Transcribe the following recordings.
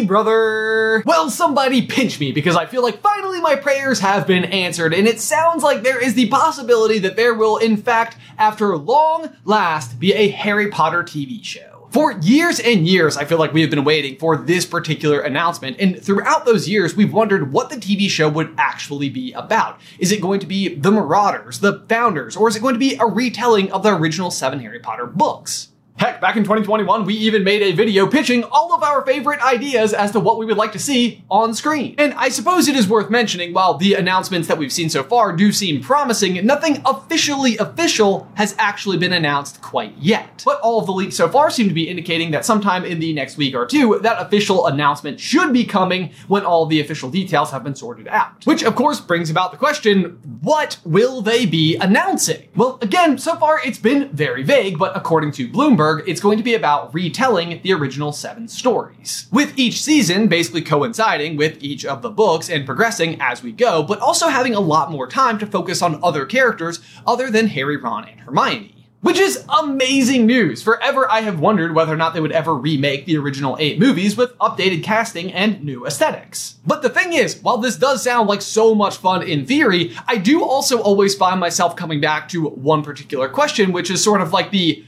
Brother! Well, somebody pinch me because I feel like finally my prayers have been answered, and it sounds like there is the possibility that there will, in fact, after long last, be a Harry Potter TV show. For years and years, I feel like we have been waiting for this particular announcement, and throughout those years, we've wondered what the TV show would actually be about. Is it going to be the Marauders, the Founders, or is it going to be a retelling of the original seven Harry Potter books? Heck, back in 2021, we even made a video pitching all of our favorite ideas as to what we would like to see on screen. And I suppose it is worth mentioning, while the announcements that we've seen so far do seem promising, nothing officially official has actually been announced quite yet. But all of the leaks so far seem to be indicating that sometime in the next week or two, that official announcement should be coming when all the official details have been sorted out. Which, of course, brings about the question, what will they be announcing? Well, again, so far it's been very vague, but according to Bloomberg, it's going to be about retelling the original seven stories. With each season basically coinciding with each of the books and progressing as we go, but also having a lot more time to focus on other characters other than Harry, Ron, and Hermione. Which is amazing news. Forever I have wondered whether or not they would ever remake the original eight movies with updated casting and new aesthetics. But the thing is, while this does sound like so much fun in theory, I do also always find myself coming back to one particular question, which is sort of like the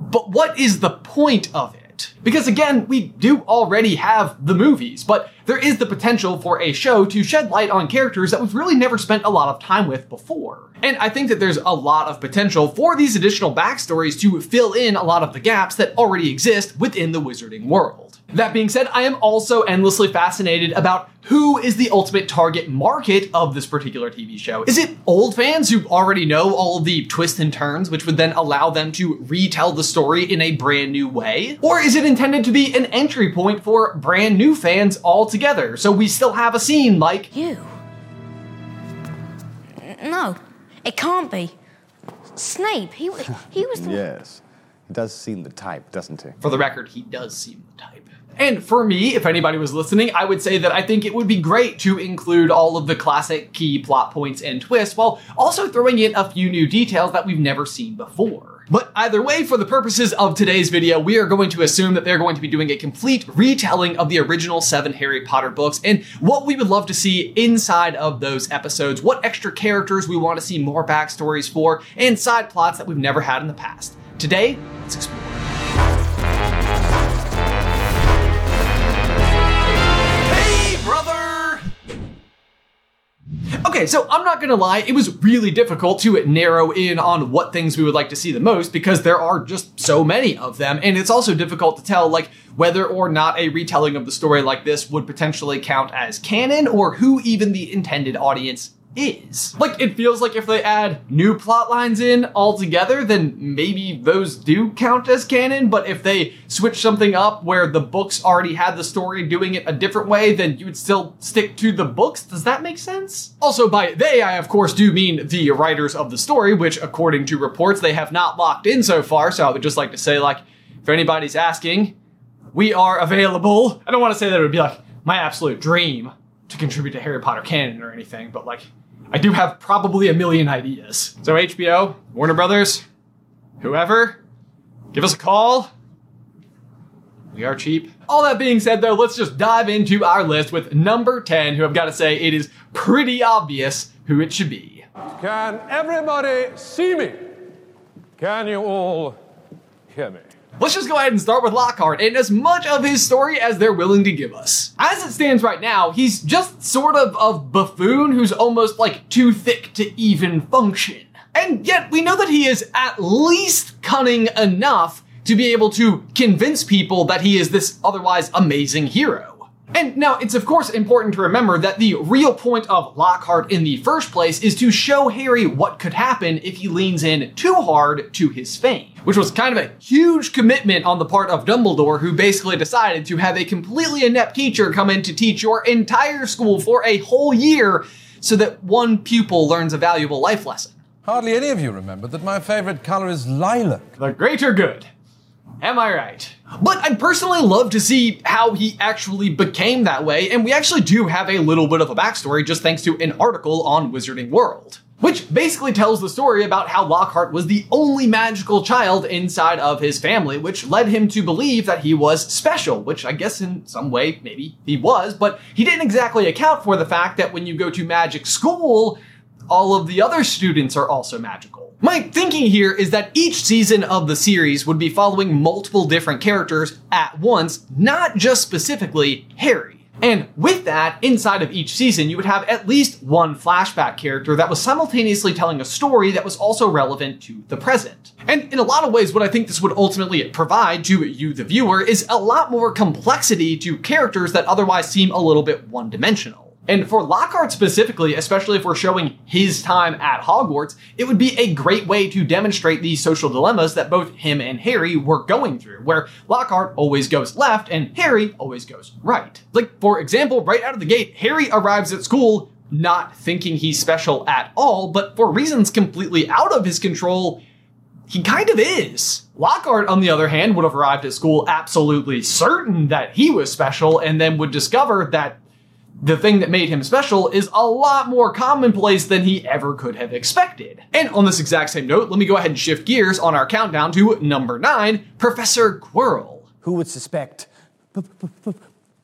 but what is the point of it? Because again, we do already have the movies, but there is the potential for a show to shed light on characters that we've really never spent a lot of time with before. And I think that there's a lot of potential for these additional backstories to fill in a lot of the gaps that already exist within the wizarding world. That being said, I am also endlessly fascinated about who is the ultimate target market of this particular TV show. Is it old fans who already know all the twists and turns, which would then allow them to retell the story in a brand new way? Or is it intended to be an entry point for brand new fans altogether, so we still have a scene like You? No, it can't be. Snape, he, he was the. Yes. He does seem the type, doesn't he? For the record, he does seem the type. And for me, if anybody was listening, I would say that I think it would be great to include all of the classic key plot points and twists while also throwing in a few new details that we've never seen before. But either way, for the purposes of today's video, we are going to assume that they're going to be doing a complete retelling of the original seven Harry Potter books and what we would love to see inside of those episodes, what extra characters we want to see more backstories for, and side plots that we've never had in the past. Today, let's explore. Okay, so I'm not gonna lie, it was really difficult to narrow in on what things we would like to see the most because there are just so many of them, and it's also difficult to tell, like, whether or not a retelling of the story like this would potentially count as canon or who even the intended audience is. Like, it feels like if they add new plot lines in altogether, then maybe those do count as canon, but if they switch something up where the books already had the story doing it a different way, then you would still stick to the books. Does that make sense? Also, by they, I of course do mean the writers of the story, which according to reports, they have not locked in so far, so I would just like to say, like, if anybody's asking, we are available. I don't want to say that it would be like my absolute dream to contribute to Harry Potter canon or anything, but like, I do have probably a million ideas. So HBO, Warner Brothers, whoever, give us a call. We are cheap. All that being said, though, let's just dive into our list with number 10, who I've got to say it is pretty obvious who it should be. Can everybody see me? Can you all hear me? Let's just go ahead and start with Lockhart and as much of his story as they're willing to give us. As it stands right now, he's just sort of a buffoon who's almost like too thick to even function. And yet we know that he is at least cunning enough to be able to convince people that he is this otherwise amazing hero. And now, it's of course important to remember that the real point of Lockhart in the first place is to show Harry what could happen if he leans in too hard to his fame. Which was kind of a huge commitment on the part of Dumbledore, who basically decided to have a completely inept teacher come in to teach your entire school for a whole year so that one pupil learns a valuable life lesson. Hardly any of you remember that my favorite color is lilac. The greater good. Am I right? But I'd personally love to see how he actually became that way, and we actually do have a little bit of a backstory just thanks to an article on Wizarding World. which basically tells the story about how Lockhart was the only magical child inside of his family, which led him to believe that he was special, which I guess in some way maybe he was, but he didn't exactly account for the fact that when you go to magic school, all of the other students are also magical. My thinking here is that each season of the series would be following multiple different characters at once, not just specifically Harry. And with that, inside of each season, you would have at least one flashback character that was simultaneously telling a story that was also relevant to the present. And in a lot of ways, what I think this would ultimately provide to you, the viewer, is a lot more complexity to characters that otherwise seem a little bit one dimensional. And for Lockhart specifically, especially if we're showing his time at Hogwarts, it would be a great way to demonstrate these social dilemmas that both him and Harry were going through, where Lockhart always goes left and Harry always goes right. Like, for example, right out of the gate, Harry arrives at school not thinking he's special at all, but for reasons completely out of his control, he kind of is. Lockhart, on the other hand, would have arrived at school absolutely certain that he was special and then would discover that the thing that made him special is a lot more commonplace than he ever could have expected. And on this exact same note, let me go ahead and shift gears on our countdown to number nine, Professor Quirrell. Who would suspect?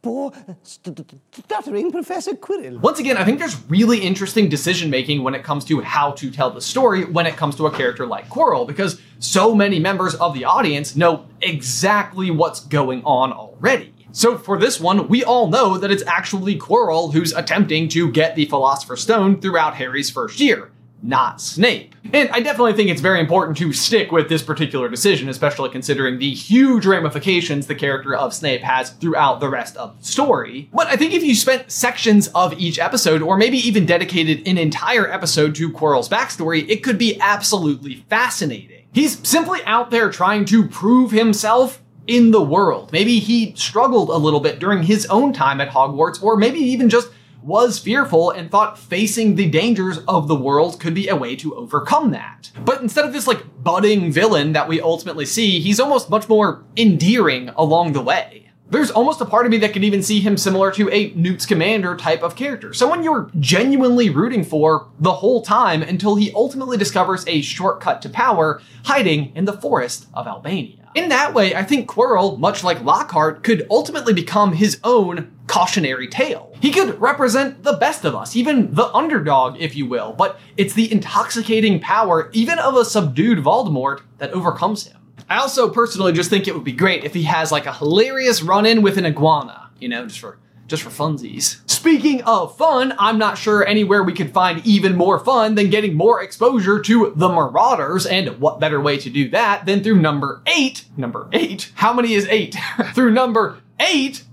Poor stuttering Professor Quirrell. Once again, I think there's really interesting decision making when it comes to how to tell the story when it comes to a character like Quirrell, because so many members of the audience know exactly what's going on already. So for this one, we all know that it's actually Quirrell who's attempting to get the Philosopher's Stone throughout Harry's first year, not Snape. And I definitely think it's very important to stick with this particular decision, especially considering the huge ramifications the character of Snape has throughout the rest of the story. But I think if you spent sections of each episode, or maybe even dedicated an entire episode to Quirrell's backstory, it could be absolutely fascinating. He's simply out there trying to prove himself in the world. Maybe he struggled a little bit during his own time at Hogwarts, or maybe even just was fearful and thought facing the dangers of the world could be a way to overcome that. But instead of this like budding villain that we ultimately see, he's almost much more endearing along the way. There's almost a part of me that can even see him similar to a Newt Scamander type of character. Someone you're genuinely rooting for the whole time until he ultimately discovers a shortcut to power hiding in the forest of Albania. In that way, I think Quirrell, much like Lockhart, could ultimately become his own cautionary tale. He could represent the best of us, even the underdog, if you will, but it's the intoxicating power, even of a subdued Voldemort, that overcomes him. I also personally just think it would be great if he has like a hilarious run-in with an iguana, you know, just for just for funsies. Speaking of fun, I'm not sure anywhere we could find even more fun than getting more exposure to the Marauders, and what better way to do that than through number eight? Number eight? How many is eight? through number eight,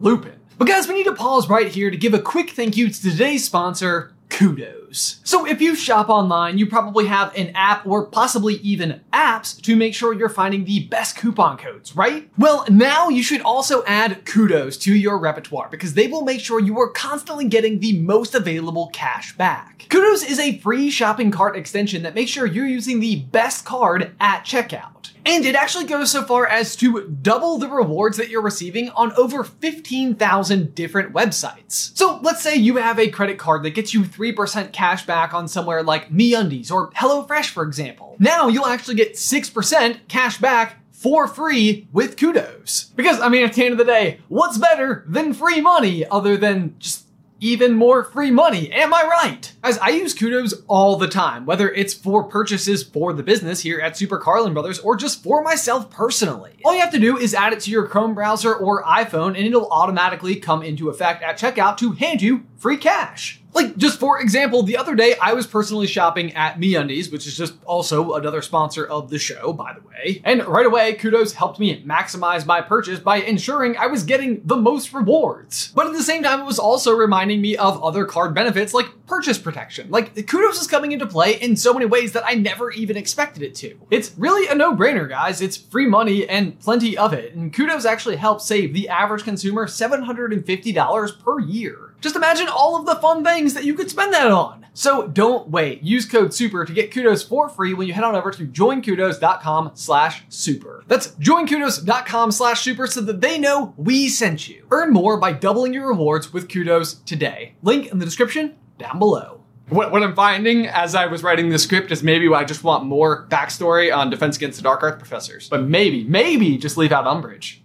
Lupin. But guys, we need to pause right here to give a quick thank you to today's sponsor, kudos. So if you shop online, you probably have an app or possibly even apps to make sure you're finding the best coupon codes, right? Well, now you should also add kudos to your repertoire because they will make sure you are constantly getting the most available cash back. Kudos is a free shopping cart extension that makes sure you're using the best card at checkout. And it actually goes so far as to double the rewards that you're receiving on over 15,000 different websites. So let's say you have a credit card that gets you 3% cash back on somewhere like MeUndies or HelloFresh, for example. Now you'll actually get 6% cash back for free with kudos. Because, I mean, at the end of the day, what's better than free money other than just even more free money. Am I right? As I use Kudos all the time, whether it's for purchases for the business here at Super Carlin Brothers or just for myself personally. All you have to do is add it to your Chrome browser or iPhone and it'll automatically come into effect at checkout to hand you free cash. Like, just for example, the other day I was personally shopping at MeUndies, which is just also another sponsor of the show, by the way. And right away, Kudos helped me maximize my purchase by ensuring I was getting the most rewards. But at the same time, it was also reminding me of other card benefits like purchase protection. Like, Kudos is coming into play in so many ways that I never even expected it to. It's really a no-brainer, guys. It's free money and plenty of it. And Kudos actually helps save the average consumer $750 per year. Just imagine all of the fun things that you could spend that on. So don't wait. Use code SUPER to get kudos for free when you head on over to joinkudos.com slash super. That's joinkudos.com slash super so that they know we sent you. Earn more by doubling your rewards with kudos today. Link in the description down below. What, what I'm finding as I was writing the script is maybe I just want more backstory on Defense Against the Dark Arts professors. But maybe, maybe just leave out Umbridge.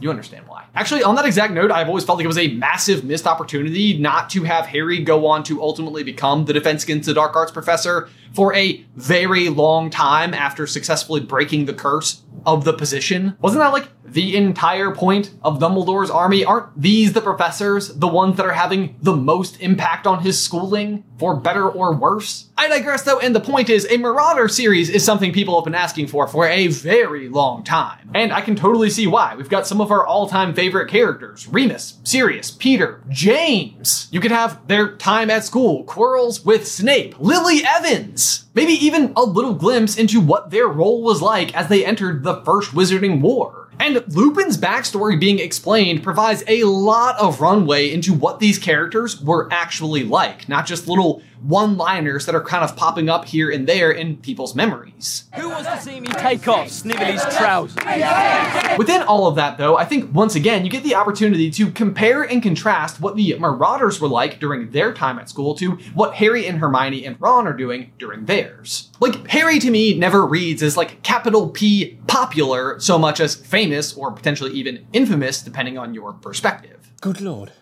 You understand why. Actually, on that exact note, I've always felt like it was a massive missed opportunity not to have Harry go on to ultimately become the Defense Against the Dark Arts professor for a very long time after successfully breaking the curse of the position. Wasn't that like the entire point of Dumbledore's army? Aren't these the professors, the ones that are having the most impact on his schooling, for better or worse? I digress though, and the point is, a Marauder series is something people have been asking for for a very long time. And I can totally see why. We've got some of our all-time favorite characters, Remus, Sirius, Peter, James. You could have their time at school, quarrels with Snape, Lily Evans. Maybe even a little glimpse into what their role was like as they entered the First Wizarding War. And Lupin's backstory being explained provides a lot of runway into what these characters were actually like, not just little one liners that are kind of popping up here and there in people's memories. Who wants to see me take off Snivelly's trousers? Within all of that, though, I think once again you get the opportunity to compare and contrast what the Marauders were like during their time at school to what Harry and Hermione and Ron are doing during theirs. Like, Harry to me never reads as like capital P popular so much as famous or potentially even infamous, depending on your perspective. Good lord.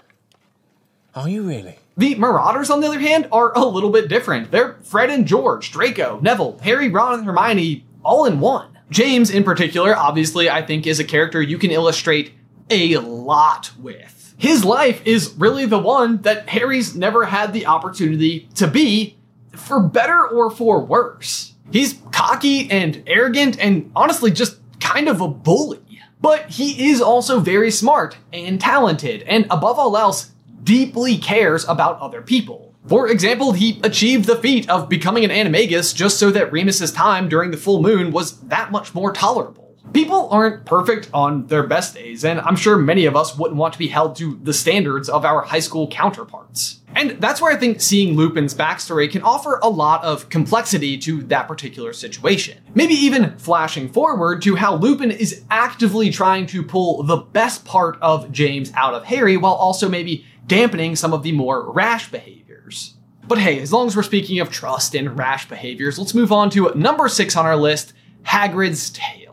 Are you really? The Marauders, on the other hand, are a little bit different. They're Fred and George, Draco, Neville, Harry, Ron, and Hermione all in one. James, in particular, obviously, I think is a character you can illustrate a lot with. His life is really the one that Harry's never had the opportunity to be, for better or for worse. He's cocky and arrogant and honestly just kind of a bully. But he is also very smart and talented, and above all else, deeply cares about other people. For example, he achieved the feat of becoming an animagus just so that Remus's time during the full moon was that much more tolerable. People aren't perfect on their best days, and I'm sure many of us wouldn't want to be held to the standards of our high school counterparts. And that's where I think seeing Lupin's backstory can offer a lot of complexity to that particular situation. Maybe even flashing forward to how Lupin is actively trying to pull the best part of James out of Harry while also maybe dampening some of the more rash behaviors. But hey, as long as we're speaking of trust and rash behaviors, let's move on to number six on our list Hagrid's Tale.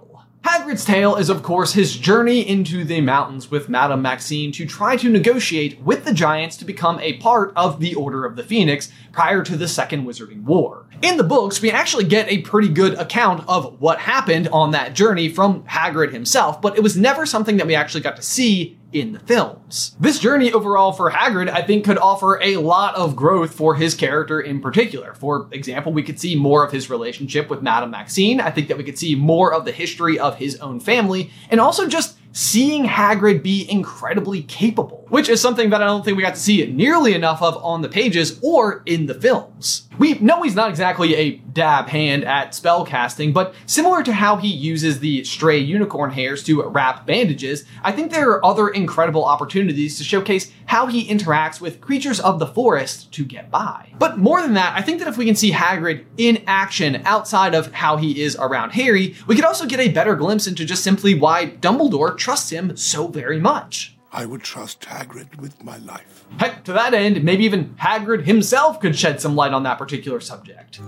Hagrid's tale is, of course, his journey into the mountains with Madame Maxime to try to negotiate with the Giants to become a part of the Order of the Phoenix prior to the Second Wizarding War. In the books, we actually get a pretty good account of what happened on that journey from Hagrid himself, but it was never something that we actually got to see in the films. This journey overall for Hagrid, I think, could offer a lot of growth for his character in particular. For example, we could see more of his relationship with Madame Maxime. I think that we could see more of the history of his own family, and also just seeing Hagrid be incredibly capable, which is something that I don't think we got to see nearly enough of on the pages or in the films. We know he's not exactly a dab hand at spell casting, but similar to how he uses the stray unicorn hairs to wrap bandages, I think there are other incredible opportunities to showcase how he interacts with creatures of the forest to get by. But more than that, I think that if we can see Hagrid in action outside of how he is around Harry, we could also get a better glimpse into just simply why Dumbledore trusts him so very much. I would trust Hagrid with my life. Heck, to that end, maybe even Hagrid himself could shed some light on that particular subject.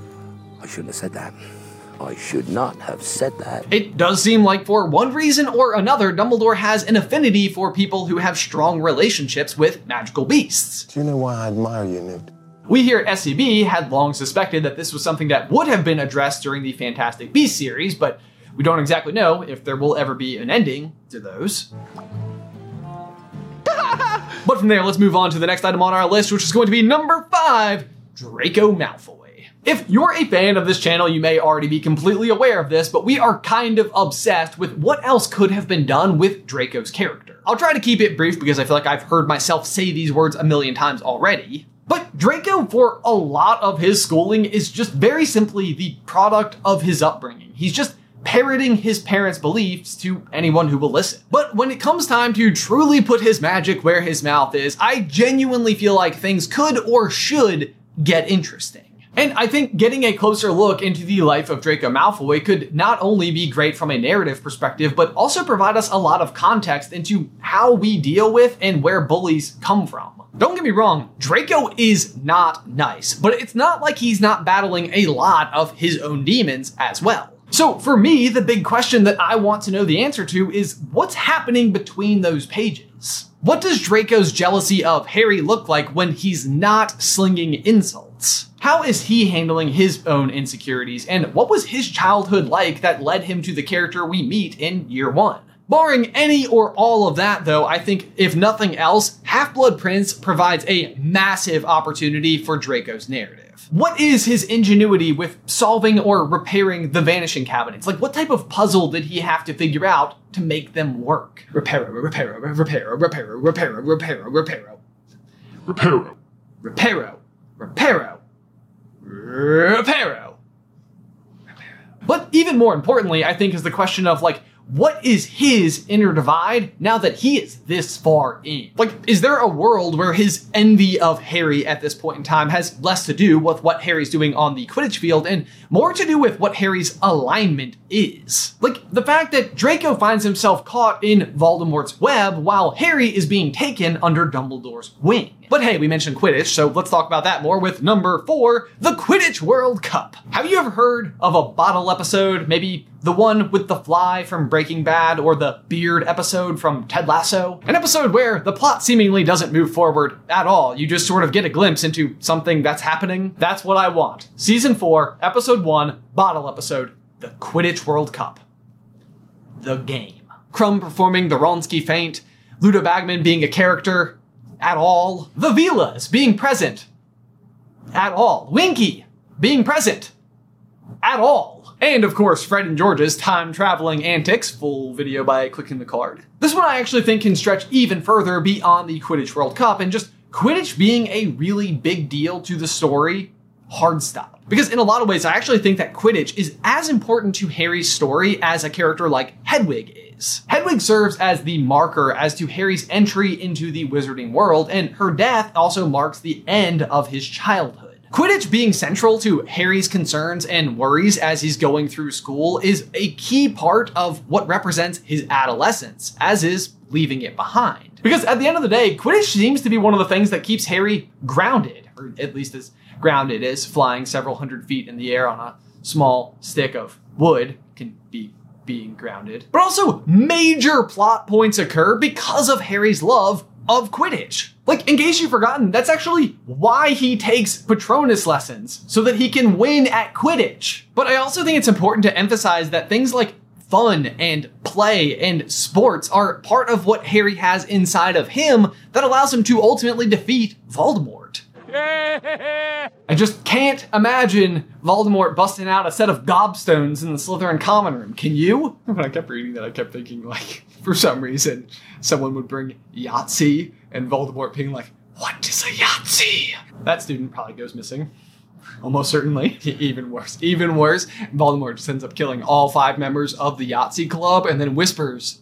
I shouldn't have said that. I should not have said that. It does seem like, for one reason or another, Dumbledore has an affinity for people who have strong relationships with magical beasts. Do you know why I admire you, Newt? We here at SCB had long suspected that this was something that would have been addressed during the Fantastic Beasts series, but we don't exactly know if there will ever be an ending to those. but from there, let's move on to the next item on our list, which is going to be number five Draco Malfoy. If you're a fan of this channel, you may already be completely aware of this, but we are kind of obsessed with what else could have been done with Draco's character. I'll try to keep it brief because I feel like I've heard myself say these words a million times already. But Draco, for a lot of his schooling, is just very simply the product of his upbringing. He's just parroting his parents' beliefs to anyone who will listen. But when it comes time to truly put his magic where his mouth is, I genuinely feel like things could or should get interesting. And I think getting a closer look into the life of Draco Malfoy could not only be great from a narrative perspective, but also provide us a lot of context into how we deal with and where bullies come from. Don't get me wrong, Draco is not nice, but it's not like he's not battling a lot of his own demons as well. So for me, the big question that I want to know the answer to is what's happening between those pages? What does Draco's jealousy of Harry look like when he's not slinging insults? How is he handling his own insecurities, and what was his childhood like that led him to the character we meet in year one? Barring any or all of that, though, I think if nothing else, Half Blood Prince provides a massive opportunity for Draco's narrative. What is his ingenuity with solving or repairing the vanishing cabinets? Like, what type of puzzle did he have to figure out to make them work? Reparo, reparo, reparo, reparo, reparo, reparo, reparo. Reparo. Reparo, reparo, reparo. But even more importantly, I think, is the question of like, what is his inner divide now that he is this far in? Like, is there a world where his envy of Harry at this point in time has less to do with what Harry's doing on the Quidditch field and more to do with what Harry's alignment is? Like, the fact that Draco finds himself caught in Voldemort's web while Harry is being taken under Dumbledore's wing. But hey, we mentioned Quidditch, so let's talk about that more with number four, the Quidditch World Cup. Have you ever heard of a bottle episode? Maybe the one with the fly from Breaking Bad or the beard episode from Ted Lasso? An episode where the plot seemingly doesn't move forward at all. You just sort of get a glimpse into something that's happening. That's what I want. Season four, episode one, bottle episode, the Quidditch World Cup. The game. Krum performing the Wronski feint, Ludo Bagman being a character, at all. The Veelas being present at all. Winky being present at all. And of course, Fred and George's time traveling antics, full video by clicking the card. This one I actually think can stretch even further beyond the Quidditch World Cup and just Quidditch being a really big deal to the story, hard stop. Because in a lot of ways, I actually think that Quidditch is as important to Harry's story as a character like Hedwig is. Hedwig serves as the marker as to Harry's entry into the wizarding world, and her death also marks the end of his childhood. Quidditch being central to Harry's concerns and worries as he's going through school is a key part of what represents his adolescence, as is leaving it behind. Because at the end of the day, Quidditch seems to be one of the things that keeps Harry grounded, or at least as grounded as flying several hundred feet in the air on a small stick of wood can be being grounded. But also, major plot points occur because of Harry's love of Quidditch. Like, in case you've forgotten, that's actually why he takes Patronus lessons, so that he can win at Quidditch. But I also think it's important to emphasize that things like fun and play and sports are part of what Harry has inside of him that allows him to ultimately defeat Voldemort. I just can't imagine Voldemort busting out a set of gobstones in the Slytherin common room. Can you? When I kept reading that, I kept thinking, like, for some reason, someone would bring Yahtzee, and Voldemort being like, What is a Yahtzee? That student probably goes missing. Almost certainly. Even worse. Even worse. Voldemort just ends up killing all five members of the Yahtzee club and then whispers,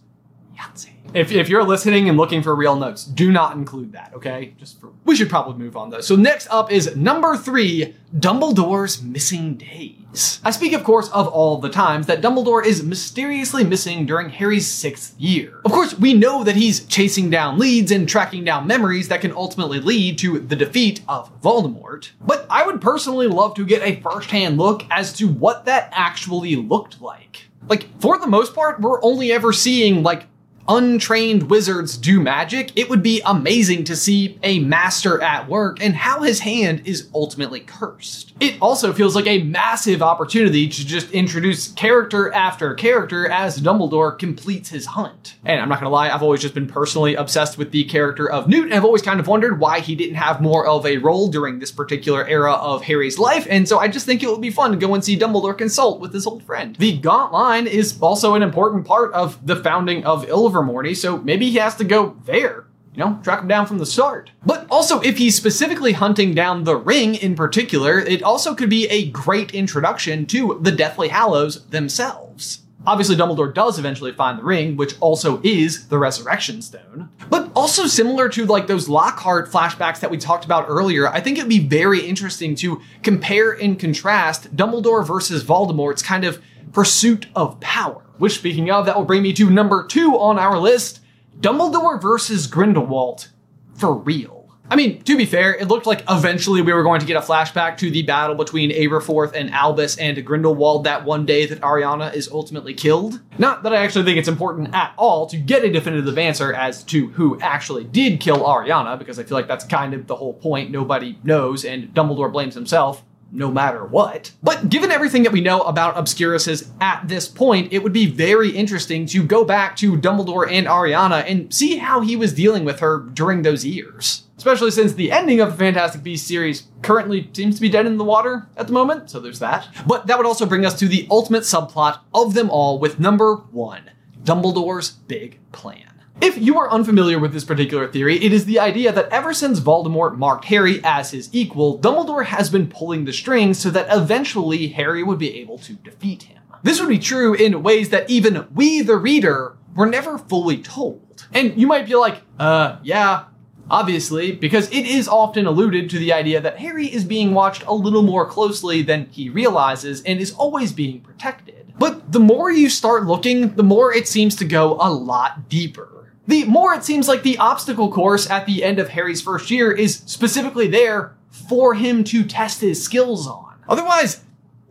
Yahtzee. If, if you're listening and looking for real notes, do not include that, okay? Just for we should probably move on though. So next up is number three, Dumbledore's missing days. I speak, of course, of all the times that Dumbledore is mysteriously missing during Harry's sixth year. Of course, we know that he's chasing down leads and tracking down memories that can ultimately lead to the defeat of Voldemort. But I would personally love to get a first-hand look as to what that actually looked like. Like, for the most part, we're only ever seeing, like, untrained wizards do magic, it would be amazing to see a master at work and how his hand is ultimately cursed. It also feels like a massive opportunity to just introduce character after character as Dumbledore completes his hunt. And I'm not gonna lie, I've always just been personally obsessed with the character of Newt, and I've always kind of wondered why he didn't have more of a role during this particular era of Harry's life, and so I just think it would be fun to go and see Dumbledore consult with his old friend. The Gaunt line is also an important part of the founding of Ilvermorny, so maybe he has to go there. You know, track him down from the start. But also, if he's specifically hunting down the ring in particular, it also could be a great introduction to the Deathly Hallows themselves. Obviously, Dumbledore does eventually find the ring, which also is the Resurrection Stone. But also similar to like those Lockhart flashbacks that we talked about earlier, I think it'd be very interesting to compare and contrast Dumbledore versus Voldemort's kind of pursuit of power. Which, speaking of, that will bring me to number two on our list Dumbledore versus Grindelwald. For real. I mean, to be fair, it looked like eventually we were going to get a flashback to the battle between Aberforth and Albus and Grindelwald that one day that Ariana is ultimately killed. Not that I actually think it's important at all to get a definitive answer as to who actually did kill Ariana, because I feel like that's kind of the whole point. Nobody knows, and Dumbledore blames himself no matter what. But given everything that we know about Obscuruses at this point, it would be very interesting to go back to Dumbledore and Ariana and see how he was dealing with her during those years. Especially since the ending of the Fantastic Beasts series currently seems to be dead in the water at the moment, so there's that. But that would also bring us to the ultimate subplot of them all with number one Dumbledore's big plan. If you are unfamiliar with this particular theory, it is the idea that ever since Voldemort marked Harry as his equal, Dumbledore has been pulling the strings so that eventually Harry would be able to defeat him. This would be true in ways that even we, the reader, were never fully told. And you might be like, uh, yeah, obviously, because it is often alluded to the idea that Harry is being watched a little more closely than he realizes and is always being protected. But the more you start looking, the more it seems to go a lot deeper. The more it seems like the obstacle course at the end of Harry's first year is specifically there for him to test his skills on. Otherwise,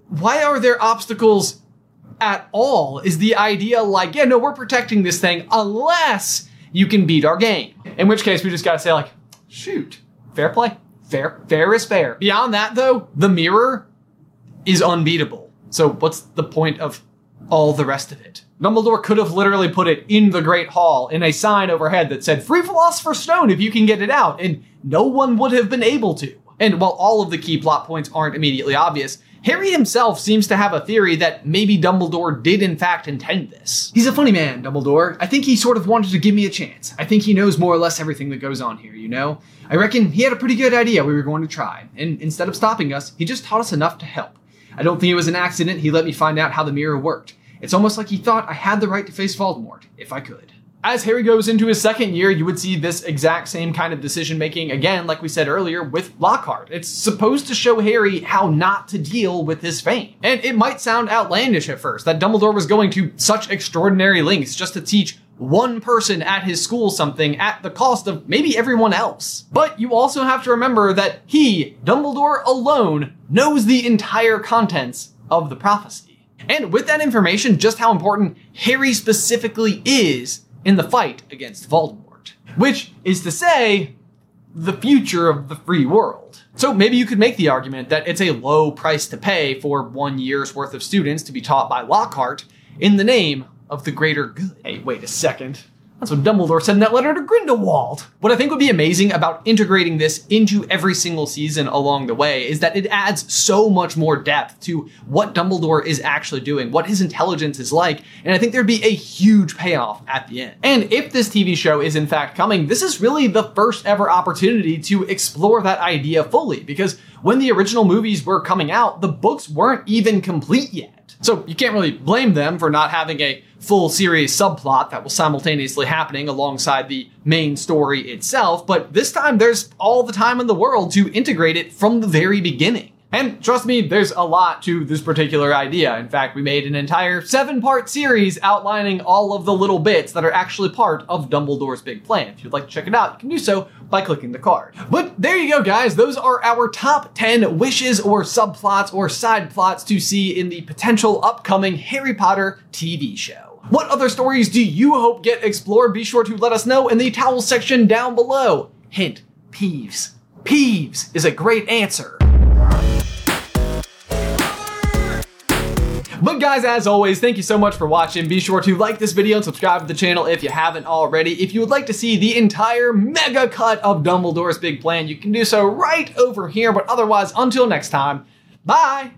why are there obstacles at all? Is the idea like, yeah, no, we're protecting this thing unless you can beat our game. In which case, we just gotta say, like, shoot, fair play. Fair, fair is fair. Beyond that, though, the mirror is unbeatable. So, what's the point of all the rest of it? Dumbledore could have literally put it in the Great Hall in a sign overhead that said, Free Philosopher's Stone if you can get it out, and no one would have been able to. And while all of the key plot points aren't immediately obvious, Harry himself seems to have a theory that maybe Dumbledore did in fact intend this. He's a funny man, Dumbledore. I think he sort of wanted to give me a chance. I think he knows more or less everything that goes on here, you know? I reckon he had a pretty good idea we were going to try, and instead of stopping us, he just taught us enough to help. I don't think it was an accident he let me find out how the mirror worked. It's almost like he thought I had the right to face Voldemort, if I could. As Harry goes into his second year, you would see this exact same kind of decision making again, like we said earlier, with Lockhart. It's supposed to show Harry how not to deal with his fame. And it might sound outlandish at first that Dumbledore was going to such extraordinary lengths just to teach one person at his school something at the cost of maybe everyone else. But you also have to remember that he, Dumbledore alone, knows the entire contents of the prophecy. And with that information, just how important Harry specifically is in the fight against Voldemort. Which is to say, the future of the free world. So maybe you could make the argument that it's a low price to pay for one year's worth of students to be taught by Lockhart in the name of the greater good. Hey, wait a second. That's what Dumbledore said in that letter to Grindelwald. What I think would be amazing about integrating this into every single season along the way is that it adds so much more depth to what Dumbledore is actually doing, what his intelligence is like, and I think there'd be a huge payoff at the end. And if this TV show is in fact coming, this is really the first ever opportunity to explore that idea fully, because when the original movies were coming out, the books weren't even complete yet. So you can't really blame them for not having a full series subplot that was simultaneously happening alongside the main story itself, but this time there's all the time in the world to integrate it from the very beginning. And trust me, there's a lot to this particular idea. In fact, we made an entire seven part series outlining all of the little bits that are actually part of Dumbledore's big plan. If you'd like to check it out, you can do so by clicking the card. But there you go, guys. Those are our top 10 wishes or subplots or side plots to see in the potential upcoming Harry Potter TV show. What other stories do you hope get explored? Be sure to let us know in the towel section down below. Hint, Peeves. Peeves is a great answer. But guys, as always, thank you so much for watching. Be sure to like this video and subscribe to the channel if you haven't already. If you would like to see the entire mega cut of Dumbledore's big plan, you can do so right over here. But otherwise, until next time, bye!